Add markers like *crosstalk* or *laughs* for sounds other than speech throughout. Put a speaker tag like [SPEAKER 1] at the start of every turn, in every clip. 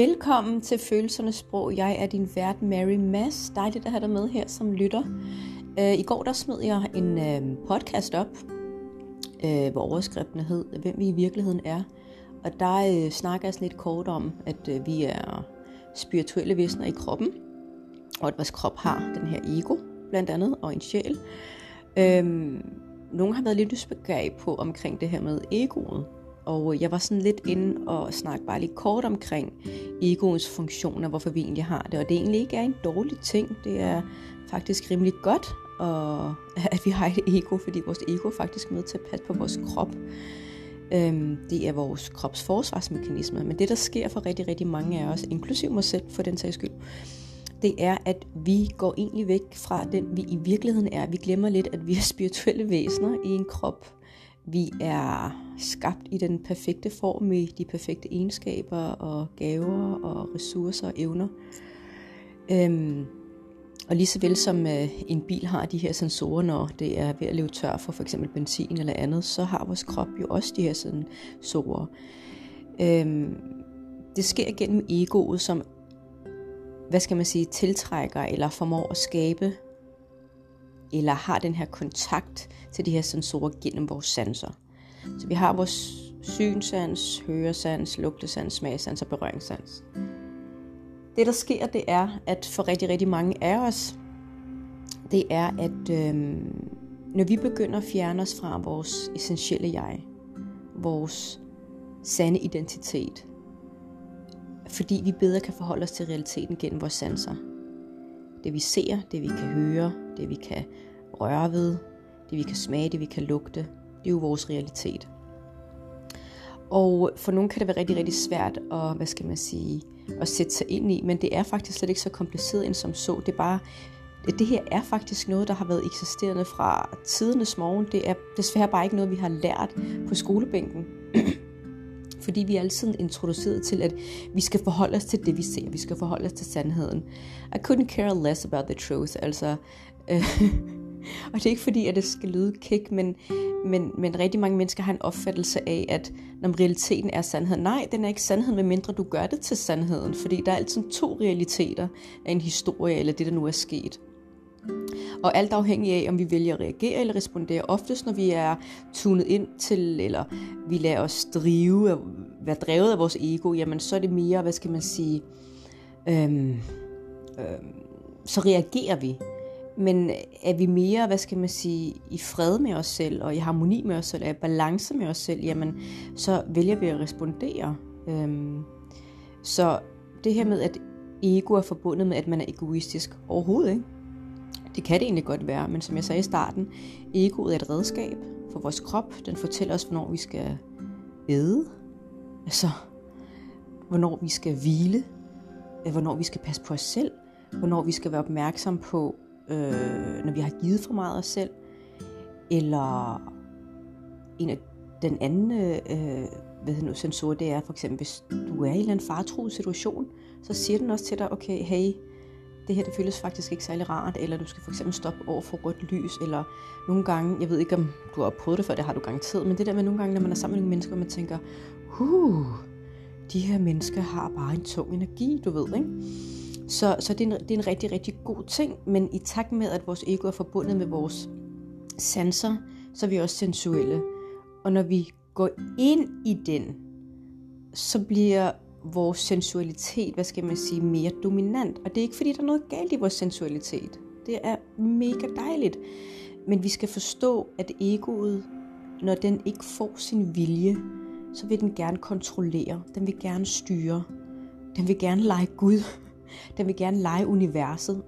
[SPEAKER 1] Velkommen til Følelsernes Sprog. Jeg er din vært Mary Mass. Dejligt at have dig med her som lytter. Øh, I går der smed jeg en øh, podcast op, øh, hvor overskriften hed, hvem vi i virkeligheden er. Og der snakker jeg sådan lidt kort om, at vi er spirituelle væsener i kroppen, og at vores krop har den her ego, blandt andet, og en sjæl. Øhm, nogle har været lidt nysgerrige på omkring det her med egoet, og øh, jeg var sådan lidt inde og snakke bare lige kort omkring egoens funktioner, hvorfor vi egentlig har det. Og det egentlig ikke er en dårlig ting. Det er faktisk rimelig godt, og *laughs* at vi har et ego, fordi vores ego er faktisk med til at passe på vores krop. Øhm, det er vores krops forsvarsmekanisme. Men det, der sker for rigtig, rigtig mange af os, inklusiv mig selv for den sags skyld, det er, at vi går egentlig væk fra den, vi i virkeligheden er. Vi glemmer lidt, at vi er spirituelle væsener i en krop, vi er skabt i den perfekte form med de perfekte egenskaber og gaver og ressourcer og evner. Øhm, og lige så vel som øh, en bil har de her sensorer, når det er ved at løbe tør for f.eks. benzin eller andet, så har vores krop jo også de her sensorer. Øhm, det sker gennem egoet, som hvad skal man sige, tiltrækker eller formår at skabe eller har den her kontakt til de her sensorer gennem vores sanser. Så vi har vores synsans, høresans, lugtesans, smagsans og berøringssans. Det der sker, det er, at for rigtig, rigtig mange af os, det er, at øh, når vi begynder at fjerne os fra vores essentielle jeg, vores sande identitet, fordi vi bedre kan forholde os til realiteten gennem vores sanser, det vi ser, det vi kan høre, det vi kan røre ved, det vi kan smage, det vi kan lugte, det er jo vores realitet. Og for nogle kan det være rigtig, rigtig svært at, hvad skal man sige, at sætte sig ind i, men det er faktisk slet ikke så kompliceret end som så. Det er bare, det her er faktisk noget, der har været eksisterende fra tidernes morgen. Det er desværre bare ikke noget, vi har lært på skolebænken. *clears throat* fordi vi er altid introduceret til, at vi skal forholde os til det, vi ser. Vi skal forholde os til sandheden. I couldn't care less about the truth. Altså, Øh, *laughs* og det er ikke fordi, at det skal lyde kæk, men, men, men rigtig mange mennesker har en opfattelse af, at når realiteten er sandheden. Nej, den er ikke sandheden, medmindre du gør det til sandheden. Fordi der er altid to realiteter af en historie, eller det, der nu er sket. Og alt afhængig af, om vi vælger at reagere eller respondere. Oftest, når vi er tunet ind til, eller vi lader os drive, være drevet af vores ego, jamen så er det mere, hvad skal man sige, øhm, øhm, så reagerer vi. Men er vi mere, hvad skal man sige, i fred med os selv, og i harmoni med os selv, og i balance med os selv, jamen så vælger vi at respondere. Øhm, så det her med, at ego er forbundet med, at man er egoistisk overhovedet, ikke? Det kan det egentlig godt være, men som jeg sagde i starten, egoet er et redskab for vores krop. Den fortæller os, hvornår vi skal æde, altså hvornår vi skal hvile, hvornår vi skal passe på os selv, hvornår vi skal være opmærksom på, øh, når vi har givet for meget os selv, eller en af den anden øh, hvad nu, sensor, det er for eksempel, hvis du er i en eller anden fartroet situation, så siger den også til dig, okay, hey, det her det føles faktisk ikke særlig rart, eller du skal for eksempel stoppe over for rødt lys, eller nogle gange, jeg ved ikke om du har prøvet det før, det har du garanteret, men det der med nogle gange, når man er sammen med nogle mennesker, man tænker, huh, de her mennesker har bare en tung energi, du ved, ikke? Så, så det, er en, det er en rigtig, rigtig god ting, men i takt med, at vores ego er forbundet med vores sanser, så er vi også sensuelle. Og når vi går ind i den, så bliver vores sensualitet, hvad skal man sige, mere dominant. Og det er ikke fordi, der er noget galt i vores sensualitet. Det er mega dejligt. Men vi skal forstå, at egoet, når den ikke får sin vilje, så vil den gerne kontrollere. Den vil gerne styre. Den vil gerne lege Gud. Den vil gerne lege universet.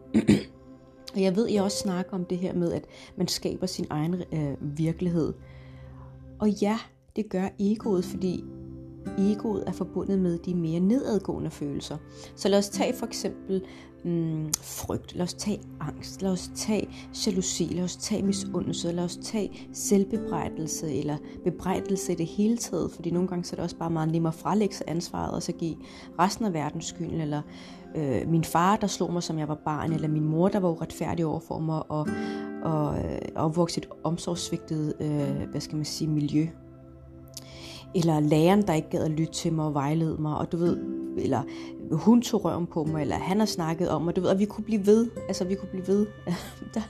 [SPEAKER 1] *clears throat* og jeg ved, I også snakker om det her med, at man skaber sin egen øh, virkelighed. Og ja, det gør egoet, fordi egoet er forbundet med de mere nedadgående følelser. Så lad os tage for eksempel mm, frygt, lad os tage angst, lad os tage jalousi, lad os tage misundelse, lad os tage selvbebrejdelse eller bebrejdelse i det hele taget, fordi nogle gange så er det også bare meget nemmere at frelægge sig ansvaret og så give resten af verdens skylden, eller øh, min far, der slog mig, som jeg var barn, eller min mor, der var uretfærdig over for mig, og, og, øh, og vokset et omsorgssvigtet, øh, hvad skal man sige, miljø eller læreren, der ikke gad at lytte til mig og vejlede mig. Og du ved, eller hun tog røven på mig, eller han har snakket om mig, du ved, og vi kunne blive ved, altså vi kunne blive ved. *laughs* der,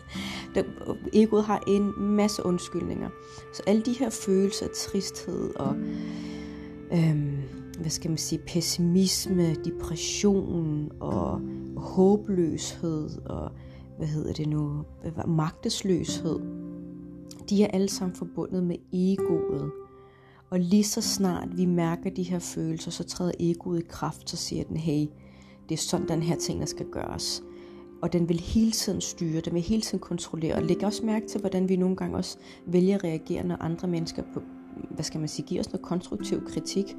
[SPEAKER 1] der, egoet har en masse undskyldninger. Så alle de her følelser, tristhed og, øhm, hvad skal man sige, pessimisme, depression og håbløshed og, hvad hedder det nu, magtesløshed, de er alle sammen forbundet med egoet. Og lige så snart vi mærker de her følelser, så træder egoet i kraft, så siger den, hey, det er sådan, den her ting, der skal gøres. Og den vil hele tiden styre, den vil hele tiden kontrollere. Og lægge også mærke til, hvordan vi nogle gange også vælger at reagere, når andre mennesker på, hvad skal man sige, giver os noget konstruktiv kritik.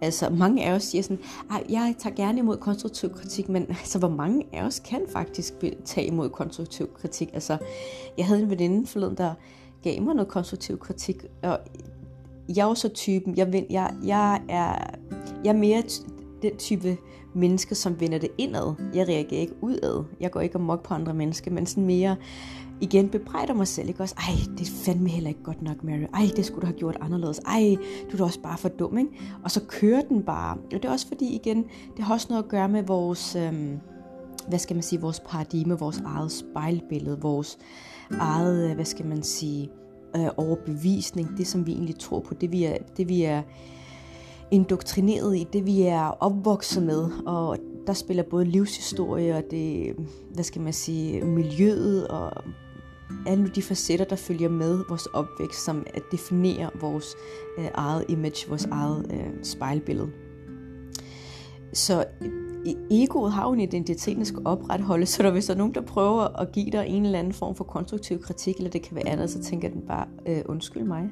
[SPEAKER 1] Altså mange af os siger sådan, jeg tager gerne imod konstruktiv kritik, men altså hvor mange af os kan faktisk tage imod konstruktiv kritik? Altså jeg havde en veninde forleden, der gav mig noget konstruktiv kritik, og jeg er så typen, jeg, vil, jeg, jeg, er, jeg er mere den type menneske, som vender det indad. Jeg reagerer ikke udad. Jeg går ikke amok på andre mennesker, men sådan mere igen bebrejder mig selv. Ikke også? Ej, det er fandme heller ikke godt nok, Mary. Ej, det skulle du have gjort anderledes. Ej, du er da også bare for dum, ikke? Og så kører den bare. Og det er også fordi, igen, det har også noget at gøre med vores, øhm, hvad skal man sige, vores paradigme, vores eget spejlbillede, vores eget, øh, hvad skal man sige, øh, overbevisning, det som vi egentlig tror på, det vi er, det vi er indoktrineret i, det vi er opvokset med, og der spiller både livshistorie og det, hvad skal man sige, miljøet og alle de facetter, der følger med vores opvækst, som at definere vores øh, eget image, vores eget øh, spejlbillede. Så egoet har jo en identitet, der skal opretholdes, *laughs* så der hvis der er nogen, der prøver at give dig en eller anden form for konstruktiv kritik, eller det kan være andet, så tænker den bare, øh, undskyld mig.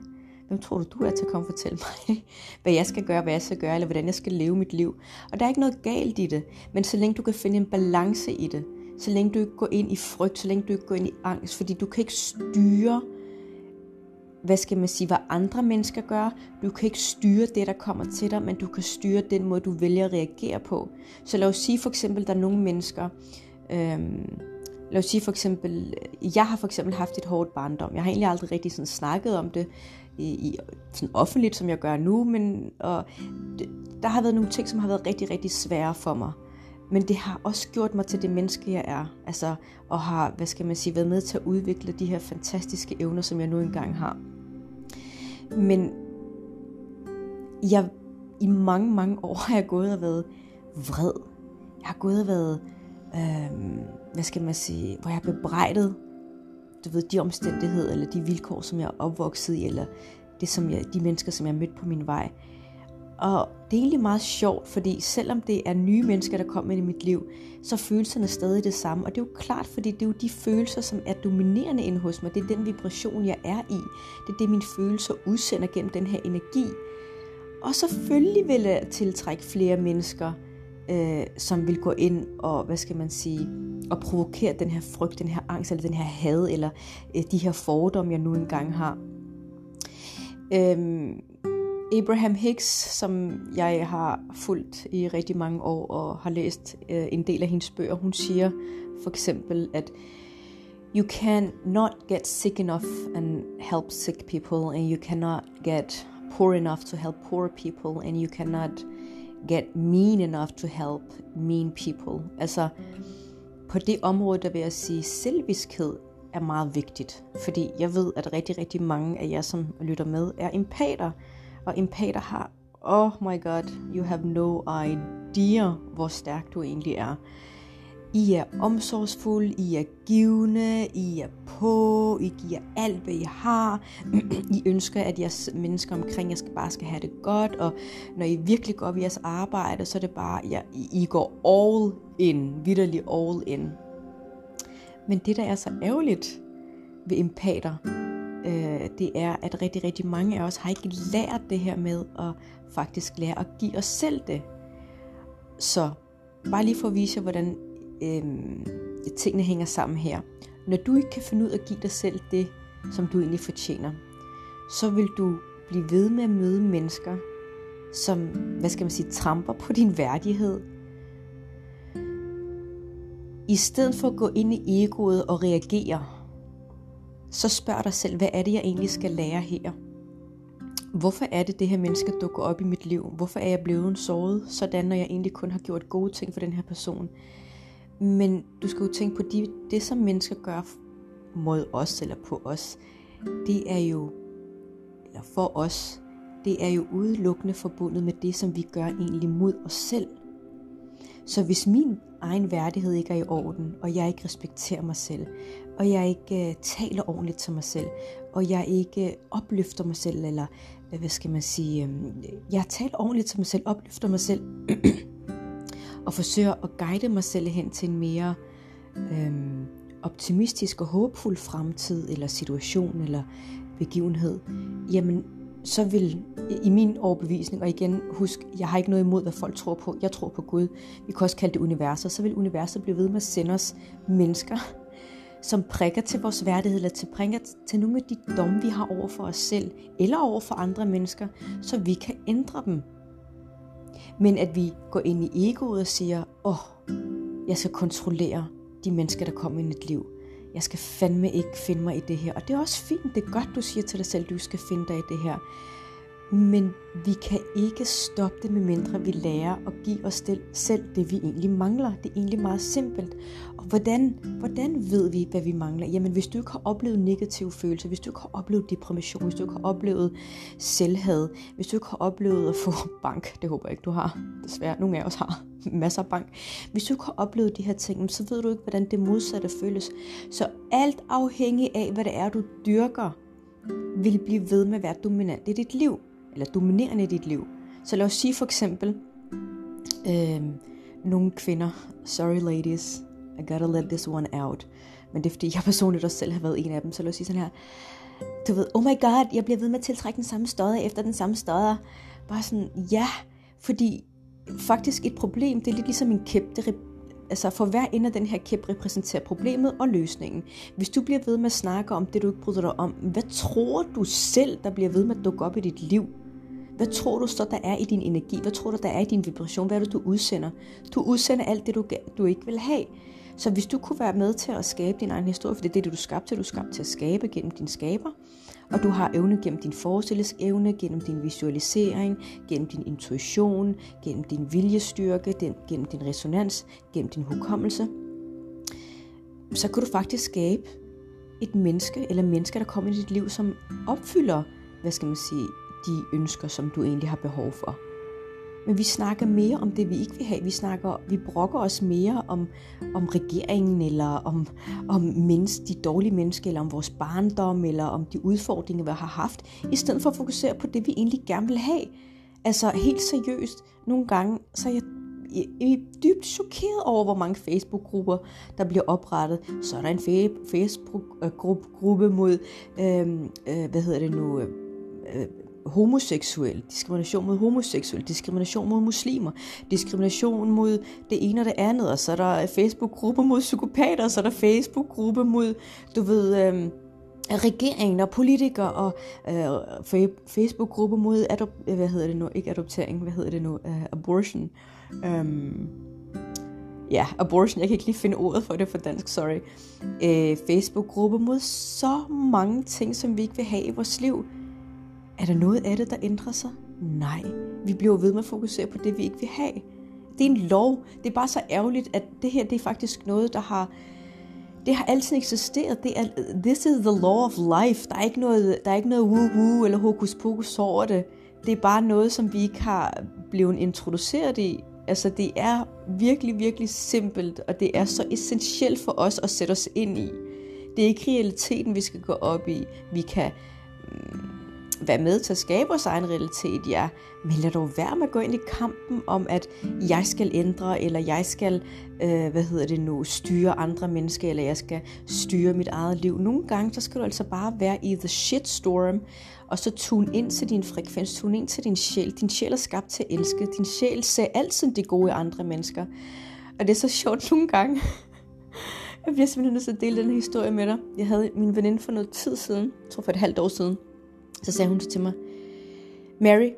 [SPEAKER 1] Hvem tror du, du er til at komme og fortælle mig, *laughs* hvad jeg skal gøre, hvad jeg skal gøre, eller hvordan jeg skal leve mit liv? Og der er ikke noget galt i det, men så længe du kan finde en balance i det, så længe du ikke går ind i frygt, så længe du ikke går ind i angst, fordi du kan ikke styre hvad skal man sige, hvad andre mennesker gør. Du kan ikke styre det, der kommer til dig, men du kan styre den måde, du vælger at reagere på. Så lad os sige for eksempel, der er nogle mennesker, øhm, lad os sige for eksempel, jeg har for eksempel haft et hårdt barndom. Jeg har egentlig aldrig rigtig sådan snakket om det i, i sådan offentligt, som jeg gør nu, men og det, der har været nogle ting, som har været rigtig, rigtig svære for mig. Men det har også gjort mig til det menneske, jeg er. Altså, og har, hvad skal man sige, været med til at udvikle de her fantastiske evner, som jeg nu engang har. Men jeg, i mange, mange år har jeg gået og været vred. Jeg har gået og været, øh, hvad skal man sige, hvor jeg har bebrejdet du ved, de omstændigheder, eller de vilkår, som jeg er opvokset i, eller det, som jeg, de mennesker, som jeg har mødt på min vej. Og det er egentlig meget sjovt, fordi selvom det er nye mennesker, der kommer ind i mit liv, så er følelserne stadig det samme. Og det er jo klart, fordi det er jo de følelser, som er dominerende inde hos mig. Det er den vibration, jeg er i. Det er det, mine følelser udsender gennem den her energi. Og selvfølgelig vil jeg tiltrække flere mennesker, øh, som vil gå ind og, hvad skal man sige, og provokere den her frygt, den her angst, eller den her had, eller øh, de her fordomme, jeg nu engang har. Øhm, Abraham Hicks, som jeg har fulgt i rigtig mange år og har læst øh, en del af hendes bøger, hun siger for eksempel, at you can not get sick enough and help sick people, and you cannot get poor enough to help poor people, and you cannot get mean enough to help mean people. Altså, på det område, der vil jeg sige, selviskhed er meget vigtigt, fordi jeg ved, at rigtig, rigtig mange af jer, som lytter med, er empater, og empater har, oh my god, you have no idea, hvor stærk du egentlig er. I er omsorgsfulde, I er givende, I er på, I giver alt, hvad I har. *clears throat* I ønsker, at jeres mennesker omkring jer skal bare skal have det godt, og når I virkelig går op i jeres arbejde, så er det bare, ja, I går all in, vidderlig all in. Men det, der er så ærgerligt ved empater, øh, det er, at rigtig, rigtig mange af os har ikke lært det her med at faktisk lære at give os selv det. Så bare lige for at vise jer, hvordan øh, tingene hænger sammen her. Når du ikke kan finde ud af at give dig selv det, som du egentlig fortjener, så vil du blive ved med at møde mennesker, som, hvad skal man sige, tramper på din værdighed. I stedet for at gå ind i egoet og reagere, så spørg dig selv, hvad er det, jeg egentlig skal lære her? hvorfor er det, det her menneske dukker op i mit liv? Hvorfor er jeg blevet såret sådan, når jeg egentlig kun har gjort gode ting for den her person? Men du skal jo tænke på, de, det som mennesker gør mod os eller på os, det er jo, eller for os, det er jo udelukkende forbundet med det, som vi gør egentlig mod os selv. Så hvis min egen værdighed ikke er i orden, og jeg ikke respekterer mig selv, og jeg ikke øh, taler ordentligt til mig selv, og jeg ikke opløfter mig selv, eller øh, hvad skal man sige, øhm, jeg taler ordentligt til mig selv, opløfter mig selv, *clears throat* og forsøger at guide mig selv hen til en mere øhm, optimistisk og håbfuld fremtid, eller situation, eller begivenhed, jamen så vil i min overbevisning, og igen husk, jeg har ikke noget imod, hvad folk tror på. Jeg tror på Gud. Vi kan også kalde det universet. Så vil universet blive ved med at sende os mennesker, som prikker til vores værdighed, eller til prikker til nogle af de domme, vi har over for os selv, eller over for andre mennesker, så vi kan ændre dem. Men at vi går ind i egoet og siger, åh, oh, jeg skal kontrollere de mennesker, der kommer i mit liv jeg skal fandme ikke finde mig i det her. Og det er også fint, det er godt, du siger til dig selv, du skal finde dig i det her. Men vi kan ikke stoppe det, medmindre vi lærer at give os selv det, vi egentlig mangler. Det er egentlig meget simpelt. Og hvordan, hvordan ved vi, hvad vi mangler? Jamen, hvis du ikke har oplevet negative følelser, hvis du ikke har oplevet depression, hvis du ikke har oplevet selvhed, hvis du ikke har oplevet at få bank, det håber jeg ikke, du har, desværre, nogle af os har *laughs* masser af bank. Hvis du ikke har oplevet de her ting, så ved du ikke, hvordan det modsatte føles. Så alt afhængig af, hvad det er, du dyrker, vil blive ved med at være dominant i dit liv eller dominerende i dit liv. Så lad os sige for eksempel, øh, nogle kvinder, sorry ladies, I gotta let this one out. Men det er fordi, jeg personligt også selv har været en af dem. Så lad os sige sådan her, du ved, oh my god, jeg bliver ved med at tiltrække den samme stodder efter den samme stodder. Bare sådan, ja, fordi faktisk et problem, det er lidt ligesom en kæp, det altså for hver ende af den her kæp repræsenterer problemet og løsningen. Hvis du bliver ved med at snakke om det, du ikke bryder dig om, hvad tror du selv, der bliver ved med at dukke op i dit liv? Hvad tror du så, der er i din energi? Hvad tror du, der er i din vibration? Hvad er det, du udsender? Du udsender alt det, du, du ikke vil have. Så hvis du kunne være med til at skabe din egen historie, for det er det, du er skabt til, du er skabt til at skabe gennem din skaber, og du har evne gennem din forestillingsevne, gennem din visualisering, gennem din intuition, gennem din viljestyrke, gennem din resonans, gennem din hukommelse, så kan du faktisk skabe et menneske eller mennesker, der kommer i dit liv, som opfylder, hvad skal man sige, de ønsker, som du egentlig har behov for. Men vi snakker mere om det, vi ikke vil have. Vi snakker, vi brokker os mere om, om regeringen, eller om, om menneske, de dårlige mennesker, eller om vores barndom, eller om de udfordringer, vi har haft, i stedet for at fokusere på det, vi egentlig gerne vil have. Altså helt seriøst, nogle gange, så er jeg jeg er dybt chokeret over, hvor mange Facebook-grupper, der bliver oprettet. Så er der en Facebook-gruppe mod, øh, øh, hvad hedder det nu, øh, øh homoseksuel, diskrimination mod homoseksuel, diskrimination mod muslimer, diskrimination mod det ene og det andet, og så er der Facebook-gruppe mod psykopater, og så er der Facebook-gruppe mod, du ved, øh, regeringen og politikere og øh, Facebook-gruppe mod adop- øh, hvad hedder det nu, ikke adoptering, hvad hedder det nu, uh, abortion. Um, ja, abortion, jeg kan ikke lige finde ordet for det på dansk, sorry. Øh, Facebook-gruppe mod så mange ting, som vi ikke vil have i vores liv. Er der noget af det, der ændrer sig? Nej. Vi bliver ved med at fokusere på det, vi ikke vil have. Det er en lov. Det er bare så ærgerligt, at det her det er faktisk noget, der har det har altid eksisteret. Det er, this is the law of life. Der er ikke noget, der er ikke noget woo-woo eller hokus pokus over det. Det er bare noget, som vi ikke har blevet introduceret i. Altså, det er virkelig, virkelig simpelt, og det er så essentielt for os at sætte os ind i. Det er ikke realiteten, vi skal gå op i. Vi kan mm, være med til at skabe vores egen realitet, ja, men lad dog være med at gå ind i kampen om, at jeg skal ændre, eller jeg skal, øh, hvad hedder det nu, styre andre mennesker, eller jeg skal styre mit eget liv. Nogle gange, så skal du altså bare være i the shitstorm, og så tune ind til din frekvens, tune ind til din sjæl. Din sjæl er skabt til at elske. Din sjæl ser altid det gode i andre mennesker. Og det er så sjovt nogle gange. Jeg bliver simpelthen nødt til at dele den her historie med dig. Jeg havde min veninde for noget tid siden, jeg tror for et halvt år siden, så sagde hun til mig, Mary,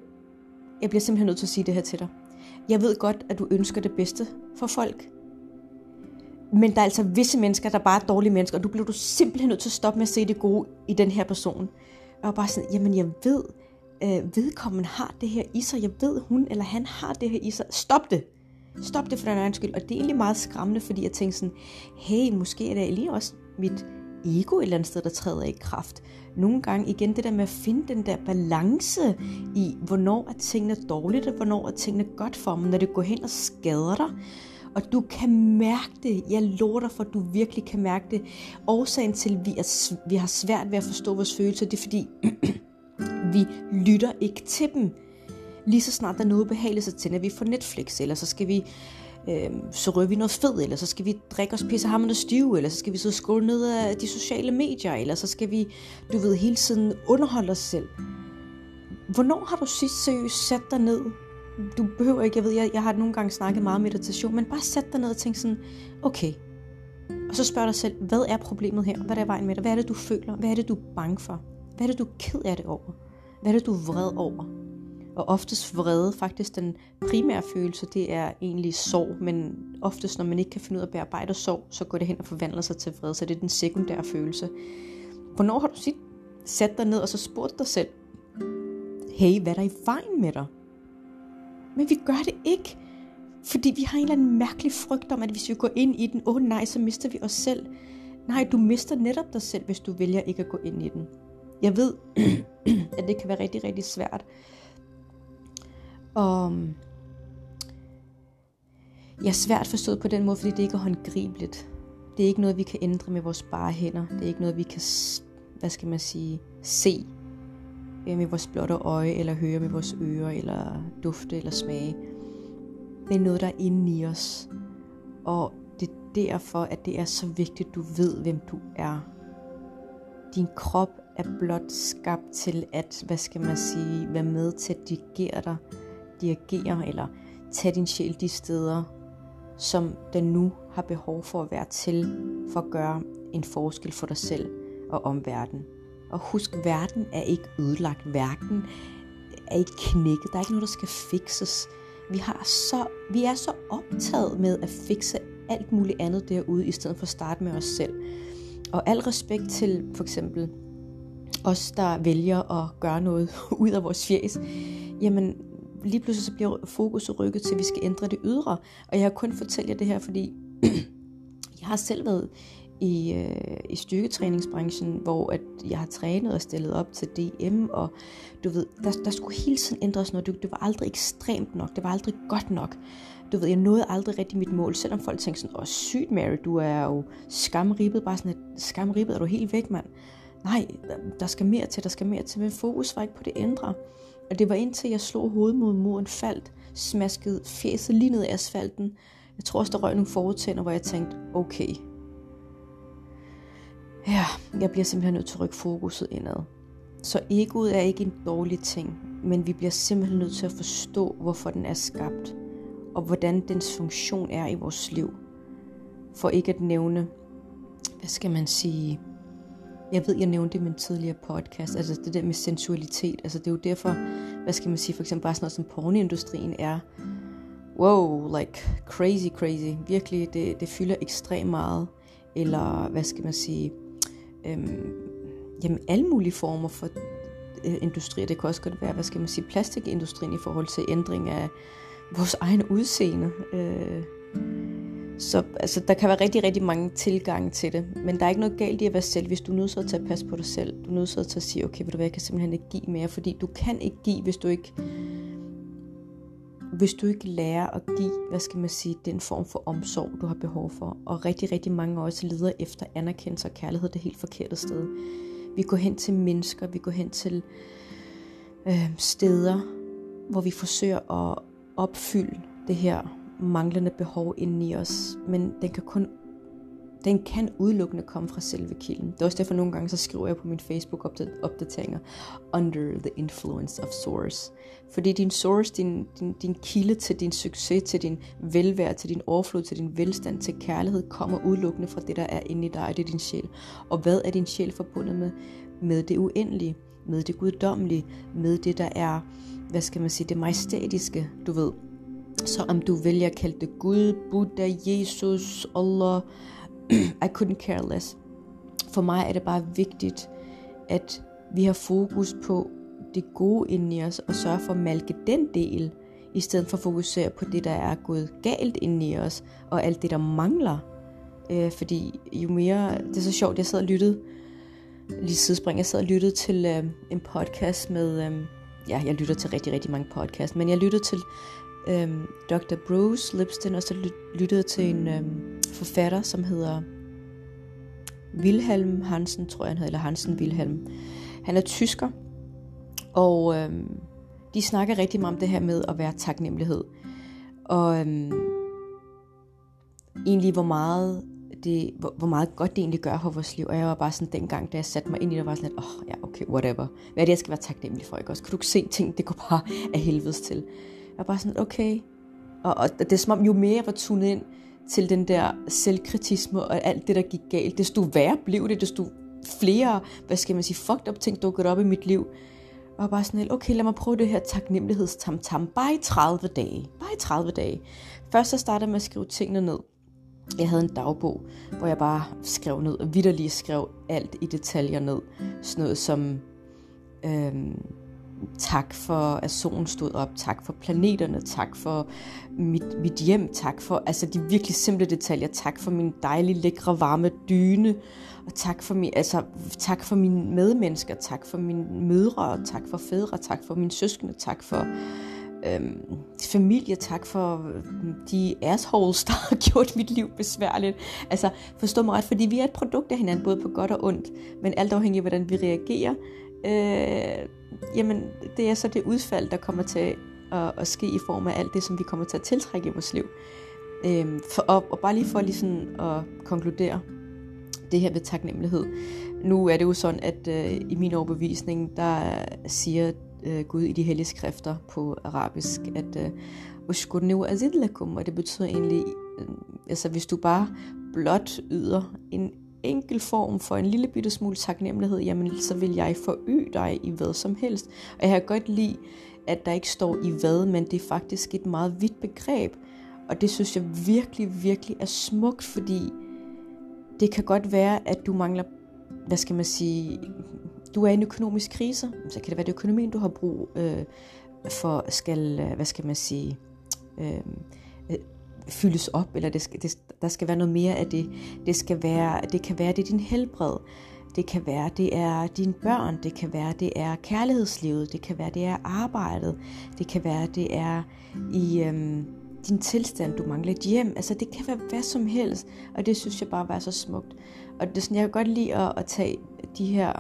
[SPEAKER 1] jeg bliver simpelthen nødt til at sige det her til dig. Jeg ved godt, at du ønsker det bedste for folk. Men der er altså visse mennesker, der bare er dårlige mennesker, og du bliver du simpelthen nødt til at stoppe med at se det gode i den her person. Og jeg bare sådan, jamen jeg ved, øh, vedkommende har det her i sig. Jeg ved, hun eller han har det her i sig. Stop det! Stop det for den egen skyld. Og det er egentlig meget skræmmende, fordi jeg tænker sådan, hey, måske er det lige også mit ego et eller andet sted, der træder i kraft. Nogle gange igen det der med at finde den der balance i, hvornår er tingene dårligt, og hvornår er tingene godt for mig, når det går hen og skader dig. Og du kan mærke det. Jeg lover dig for, at du virkelig kan mærke det. Årsagen til, at vi, er, vi har svært ved at forstå vores følelser, det er fordi, *clears throat* vi lytter ikke til dem. Lige så snart der er noget behageligt, så tænder vi for Netflix, eller så skal vi øh, så rører vi noget fed, eller så skal vi drikke os pisse hammerne stive, eller så skal vi så skåle ned af de sociale medier, eller så skal vi, du ved, hele tiden underholde os selv. Hvornår har du sidst seriøst sat dig ned? Du behøver ikke, jeg ved, jeg, jeg har nogle gange snakket meget om meditation, men bare sæt dig ned og tænk sådan, okay, og så spørg dig selv, hvad er problemet her? Hvad er vejen med dig? Hvad er det, du føler? Hvad er det, du er bange for? Hvad er det, du er ked af det over? Hvad er det, du er vred over? Og oftest vrede, faktisk den primære følelse, det er egentlig sorg, men oftest når man ikke kan finde ud af at bearbejde sorg, så går det hen og forvandler sig til vrede, så det er den sekundære følelse. Hvornår har du sit sat dig ned og så spurgt dig selv, hey, hvad er der i vejen med dig? Men vi gør det ikke, fordi vi har en eller anden mærkelig frygt om, at hvis vi går ind i den, åh oh, nej, så mister vi os selv. Nej, du mister netop dig selv, hvis du vælger ikke at gå ind i den. Jeg ved, *clears throat* at det kan være rigtig, rigtig svært. Og mm, jeg er svært forstået på den måde, fordi det ikke er håndgribeligt. Det er ikke noget, vi kan ændre med vores bare hænder. Det er ikke noget, vi kan, hvad skal man sige, se øh, med vores blotte øje, eller høre med vores ører, eller dufte, eller smage. Det er noget, der er inde i os. Og det er derfor, at det er så vigtigt, at du ved, hvem du er. Din krop er blot skabt til at, hvad skal man sige, være med til at dirigere dig dirigere eller tage din sjæl de steder, som den nu har behov for at være til, for at gøre en forskel for dig selv og omverdenen. Og husk, verden er ikke ødelagt. Verden er ikke knækket. Der er ikke noget, der skal fikses. Vi, har så, vi er så optaget med at fikse alt muligt andet derude, i stedet for at starte med os selv. Og al respekt til for eksempel os, der vælger at gøre noget *laughs* ud af vores fjes. Jamen, lige pludselig så bliver fokuset rykket til, at vi skal ændre det ydre. Og jeg har kun fortalt jer det her, fordi *clears throat* jeg har selv været i, øh, i styrketræningsbranchen, hvor at jeg har trænet og stillet op til DM, og du ved, der, der skulle hele tiden ændres noget. Det, det var aldrig ekstremt nok, det var aldrig godt nok. Du ved, jeg nåede aldrig rigtig mit mål, selvom folk tænkte sådan, åh sygt Mary, du er jo skamribbet, bare sådan et skamribbet, er du helt væk, mand. Nej, der skal mere til, der skal mere til, men fokus var ikke på det ændre. Og det var indtil jeg slog hovedet mod muren, faldt, smaskede fjeset lige ned i asfalten. Jeg tror også, der røg nogle fortænder, hvor jeg tænkte, okay. Ja, jeg bliver simpelthen nødt til at rykke fokuset indad. Så egoet er ikke en dårlig ting, men vi bliver simpelthen nødt til at forstå, hvorfor den er skabt, og hvordan dens funktion er i vores liv. For ikke at nævne, hvad skal man sige, jeg ved, jeg nævnte det i min tidligere podcast, altså det der med sensualitet, altså det er jo derfor, hvad skal man sige, for eksempel bare sådan noget som pornindustrien er, wow, like crazy, crazy, virkelig, det, det fylder ekstremt meget, eller hvad skal man sige, øhm, jamen alle mulige former for øh, industrier, det kan også godt være, hvad skal man sige, plastikindustrien i forhold til ændring af vores egen udseende, øh, så altså, der kan være rigtig, rigtig mange tilgange til det. Men der er ikke noget galt i at være selv, hvis du er nødt til at passe pas på dig selv. Du er nødt til at sige, okay, ved du hvad, jeg kan simpelthen ikke give mere. Fordi du kan ikke give, hvis du ikke, hvis du ikke lærer at give, hvad skal man sige, den form for omsorg, du har behov for. Og rigtig, rigtig mange også leder efter anerkendelse og kærlighed det helt forkerte sted. Vi går hen til mennesker, vi går hen til øh, steder, hvor vi forsøger at opfylde det her manglende behov inde i os, men den kan kun den kan udelukkende komme fra selve kilden. Det er også derfor nogle gange, så skriver jeg på min Facebook-opdateringer, under the influence of source. Fordi din source, din, din, din kilde til din succes, til din velvære, til din overflod, til din velstand, til kærlighed, kommer udelukkende fra det, der er inde i dig, det er din sjæl. Og hvad er din sjæl forbundet med? Med det uendelige, med det guddommelige, med det, der er, hvad skal man sige, det majestætiske, du ved, så om du vælger at kalde det Gud, Buddha, Jesus, Allah, *clears throat* I couldn't care less. For mig er det bare vigtigt, at vi har fokus på det gode inde i os, og sørge for at malke den del, i stedet for at fokusere på det, der er gået galt inde i os, og alt det, der mangler. Øh, fordi jo mere, det er så sjovt, jeg sad og lyttede, lige sidespring, jeg sad og lyttede til øh, en podcast med, øh, ja, jeg lytter til rigtig, rigtig mange podcasts, men jeg lyttede til øh, Dr. Bruce Lipston, og så lyttede til en øhm, forfatter, som hedder Wilhelm Hansen, tror jeg han hedder, eller Hansen Wilhelm. Han er tysker, og øhm, de snakker rigtig meget om det her med at være taknemmelighed. Og øhm, egentlig hvor meget det, hvor, hvor meget godt det egentlig gør for vores liv. Og jeg var bare sådan dengang, da jeg satte mig ind i det, var sådan lidt, åh oh, ja, okay, whatever. Hvad er det, jeg skal være taknemmelig for, ikke også? Kan du ikke se ting, det går bare af helvedes til. Jeg var bare sådan, okay. Og, og det er som om, jo mere jeg var tunet ind til den der selvkritisme og alt det, der gik galt, desto værre blev det, desto flere, hvad skal man sige, fucked up ting dukkede op i mit liv. Og bare sådan, okay, lad mig prøve det her taknemmelighedstamtam, bare i 30 dage. Bare i 30 dage. Først så startede jeg med at skrive tingene ned. Jeg havde en dagbog, hvor jeg bare skrev ned, og vidderligt skrev alt i detaljer ned. Sådan noget som, øhm, tak for, at solen stod op, tak for planeterne, tak for mit, mit hjem, tak for altså de virkelig simple detaljer, tak for min dejlige, lækre, varme dyne, og tak for, min, altså, tak for mine medmennesker, tak for mine mødre, tak for fædre, tak for mine søskende, tak for øhm, familie, tak for øhm, de assholes, der har *laughs* gjort mit liv besværligt. Altså, forstå mig ret, fordi vi er et produkt af hinanden, både på godt og ondt, men alt afhængig af, hvordan vi reagerer, øh, jamen, det er så det udfald, der kommer til at, at ske i form af alt det, som vi kommer til at tiltrække i vores liv. Øhm, for, og, og bare lige for lige sådan at konkludere det her ved taknemmelighed. Nu er det jo sådan, at øh, i min overbevisning, der siger øh, Gud i de hellige skrifter på arabisk, at øh, Ushkurni azidlakum, og det betyder egentlig, øh, altså hvis du bare blot yder en enkel form for en lille bitte smule taknemmelighed, jamen så vil jeg forøge dig i hvad som helst. Og jeg kan godt lide, at der ikke står i hvad, men det er faktisk et meget vidt begreb. Og det synes jeg virkelig, virkelig er smukt, fordi det kan godt være, at du mangler, hvad skal man sige, du er i en økonomisk krise, så kan det være, det økonomien, du har brug øh, for, skal, øh, hvad skal man sige, øh, fyldes op, eller det skal, det, der skal være noget mere af det. Det, skal være, det kan være, det er din helbred. Det kan være, det er dine børn. Det kan være, det er kærlighedslivet. Det kan være, det er arbejdet. Det kan være, det er i øhm, din tilstand, du mangler et hjem. Altså, det kan være hvad som helst. Og det synes jeg bare var så smukt. Og det er sådan, jeg kan godt lide at, at tage de her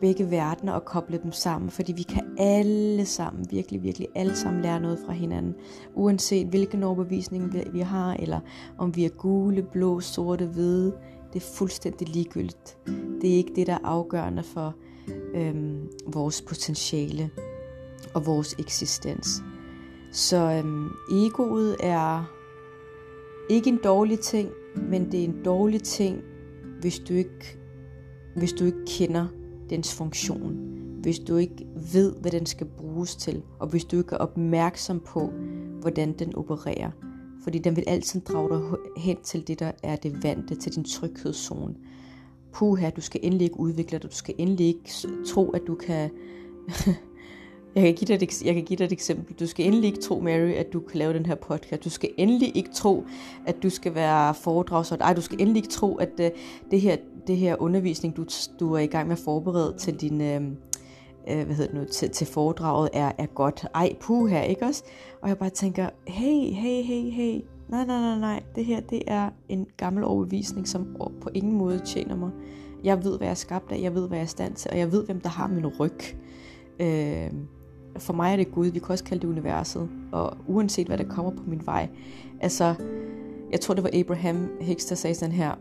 [SPEAKER 1] begge verdener og koble dem sammen, fordi vi kan alle sammen, virkelig, virkelig alle sammen lære noget fra hinanden, uanset hvilken overbevisning vi har, eller om vi er gule, blå, sorte, hvide, det er fuldstændig ligegyldigt. Det er ikke det, der er afgørende for øhm, vores potentiale og vores eksistens. Så øhm, egoet er ikke en dårlig ting, men det er en dårlig ting, hvis du ikke, hvis du ikke kender dens funktion, hvis du ikke ved, hvad den skal bruges til, og hvis du ikke er opmærksom på, hvordan den opererer. Fordi den vil altid drage dig hen til det, der er det vante, til din tryghedszone. Puha, du skal endelig ikke udvikle dig, du skal endelig ikke tro, at du kan... *laughs* jeg, kan give dig et, jeg kan give dig et eksempel. Du skal endelig ikke tro, Mary, at du kan lave den her podcast. Du skal endelig ikke tro, at du skal være foredragsholdt. Ej, du skal endelig ikke tro, at uh, det her det her undervisning, du, du er i gang med at forberede til din, Uh, øh, hvad hedder det nu, til, til foredraget, er, er godt. Ej, puh her, ikke også? Og jeg bare tænker, hey, hey, hey, hey, nej, nej, nej, nej, det her, det er en gammel overbevisning, som på ingen måde tjener mig. Jeg ved, hvad jeg er skabt af, jeg ved, hvad jeg er stand til, og jeg ved, hvem der har min ryg. Øh, for mig er det Gud, vi kan også kalde det universet, og uanset hvad der kommer på min vej. Altså, jeg tror det var Abraham Hicks, der sagde sådan her,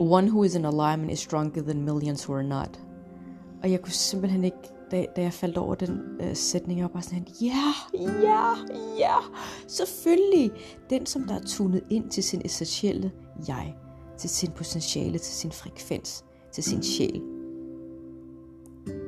[SPEAKER 1] One who is in alignment is stronger than millions who are not. Og jeg kunne simpelthen ikke, da, da jeg faldt over den øh, sætning, jeg var bare sådan, ja, ja, ja, selvfølgelig. Den, som der er tunet ind til sin essentielle jeg, til sin potentiale, til sin frekvens, til sin sjæl.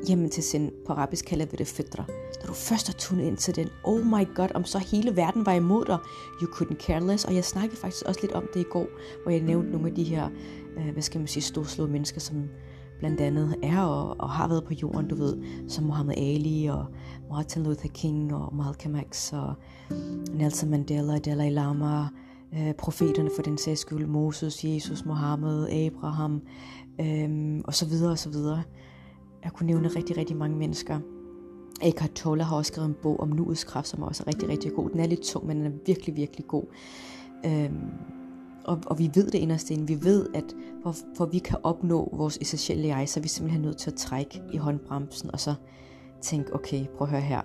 [SPEAKER 1] Jamen til sin, på arabisk kalder vi det fædre. Når du først er tunet ind til den, oh my god, om så hele verden var imod dig, you couldn't care less. Og jeg snakkede faktisk også lidt om det i går, hvor jeg nævnte nogle af de her øh, hvad skal man sige, storslåede mennesker, som blandt andet er og, og har været på jorden, du ved, som Muhammad Ali og Martin Luther King og Malcolm X og Nelson Mandela, Dalai Lama, øh, profeterne for den sags skyld, Moses, Jesus, Mohammed, Abraham øh, og så videre og så videre. Jeg kunne nævne rigtig, rigtig mange mennesker. Eckhart Tolle har også skrevet en bog om nuets kraft, som også er rigtig, rigtig god. Den er lidt tung, men den er virkelig, virkelig god. Øhm, og, og vi ved det inderst inde. Vi ved, at for, for vi kan opnå vores essentielle jeg, så er vi simpelthen nødt til at trække i håndbremsen, og så tænke, okay, prøv at høre her.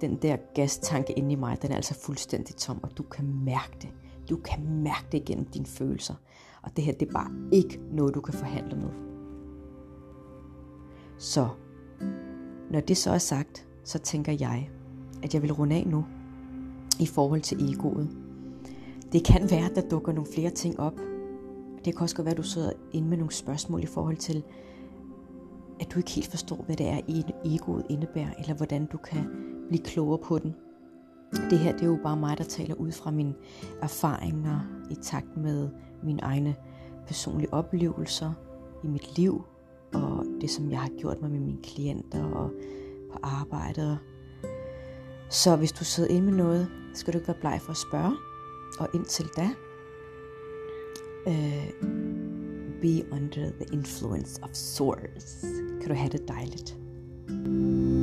[SPEAKER 1] Den der gastanke inde i mig, den er altså fuldstændig tom, og du kan mærke det. Du kan mærke det igennem dine følelser. Og det her, det er bare ikke noget, du kan forhandle med. Så, når det så er sagt, så tænker jeg, at jeg vil runde af nu i forhold til egoet. Det kan være, at der dukker nogle flere ting op. Det kan også godt være, at du sidder inde med nogle spørgsmål i forhold til, at du ikke helt forstår, hvad det er, egoet indebærer, eller hvordan du kan blive klogere på den. Det her det er jo bare mig, der taler ud fra mine erfaringer i takt med mine egne personlige oplevelser i mit liv, og det, som jeg har gjort mig med mine klienter og på arbejdet. Så hvis du sidder inde med noget, skal du ikke være bleg for at spørge. Og indtil da, uh, be under the influence of source. Kan du have det dejligt. thank you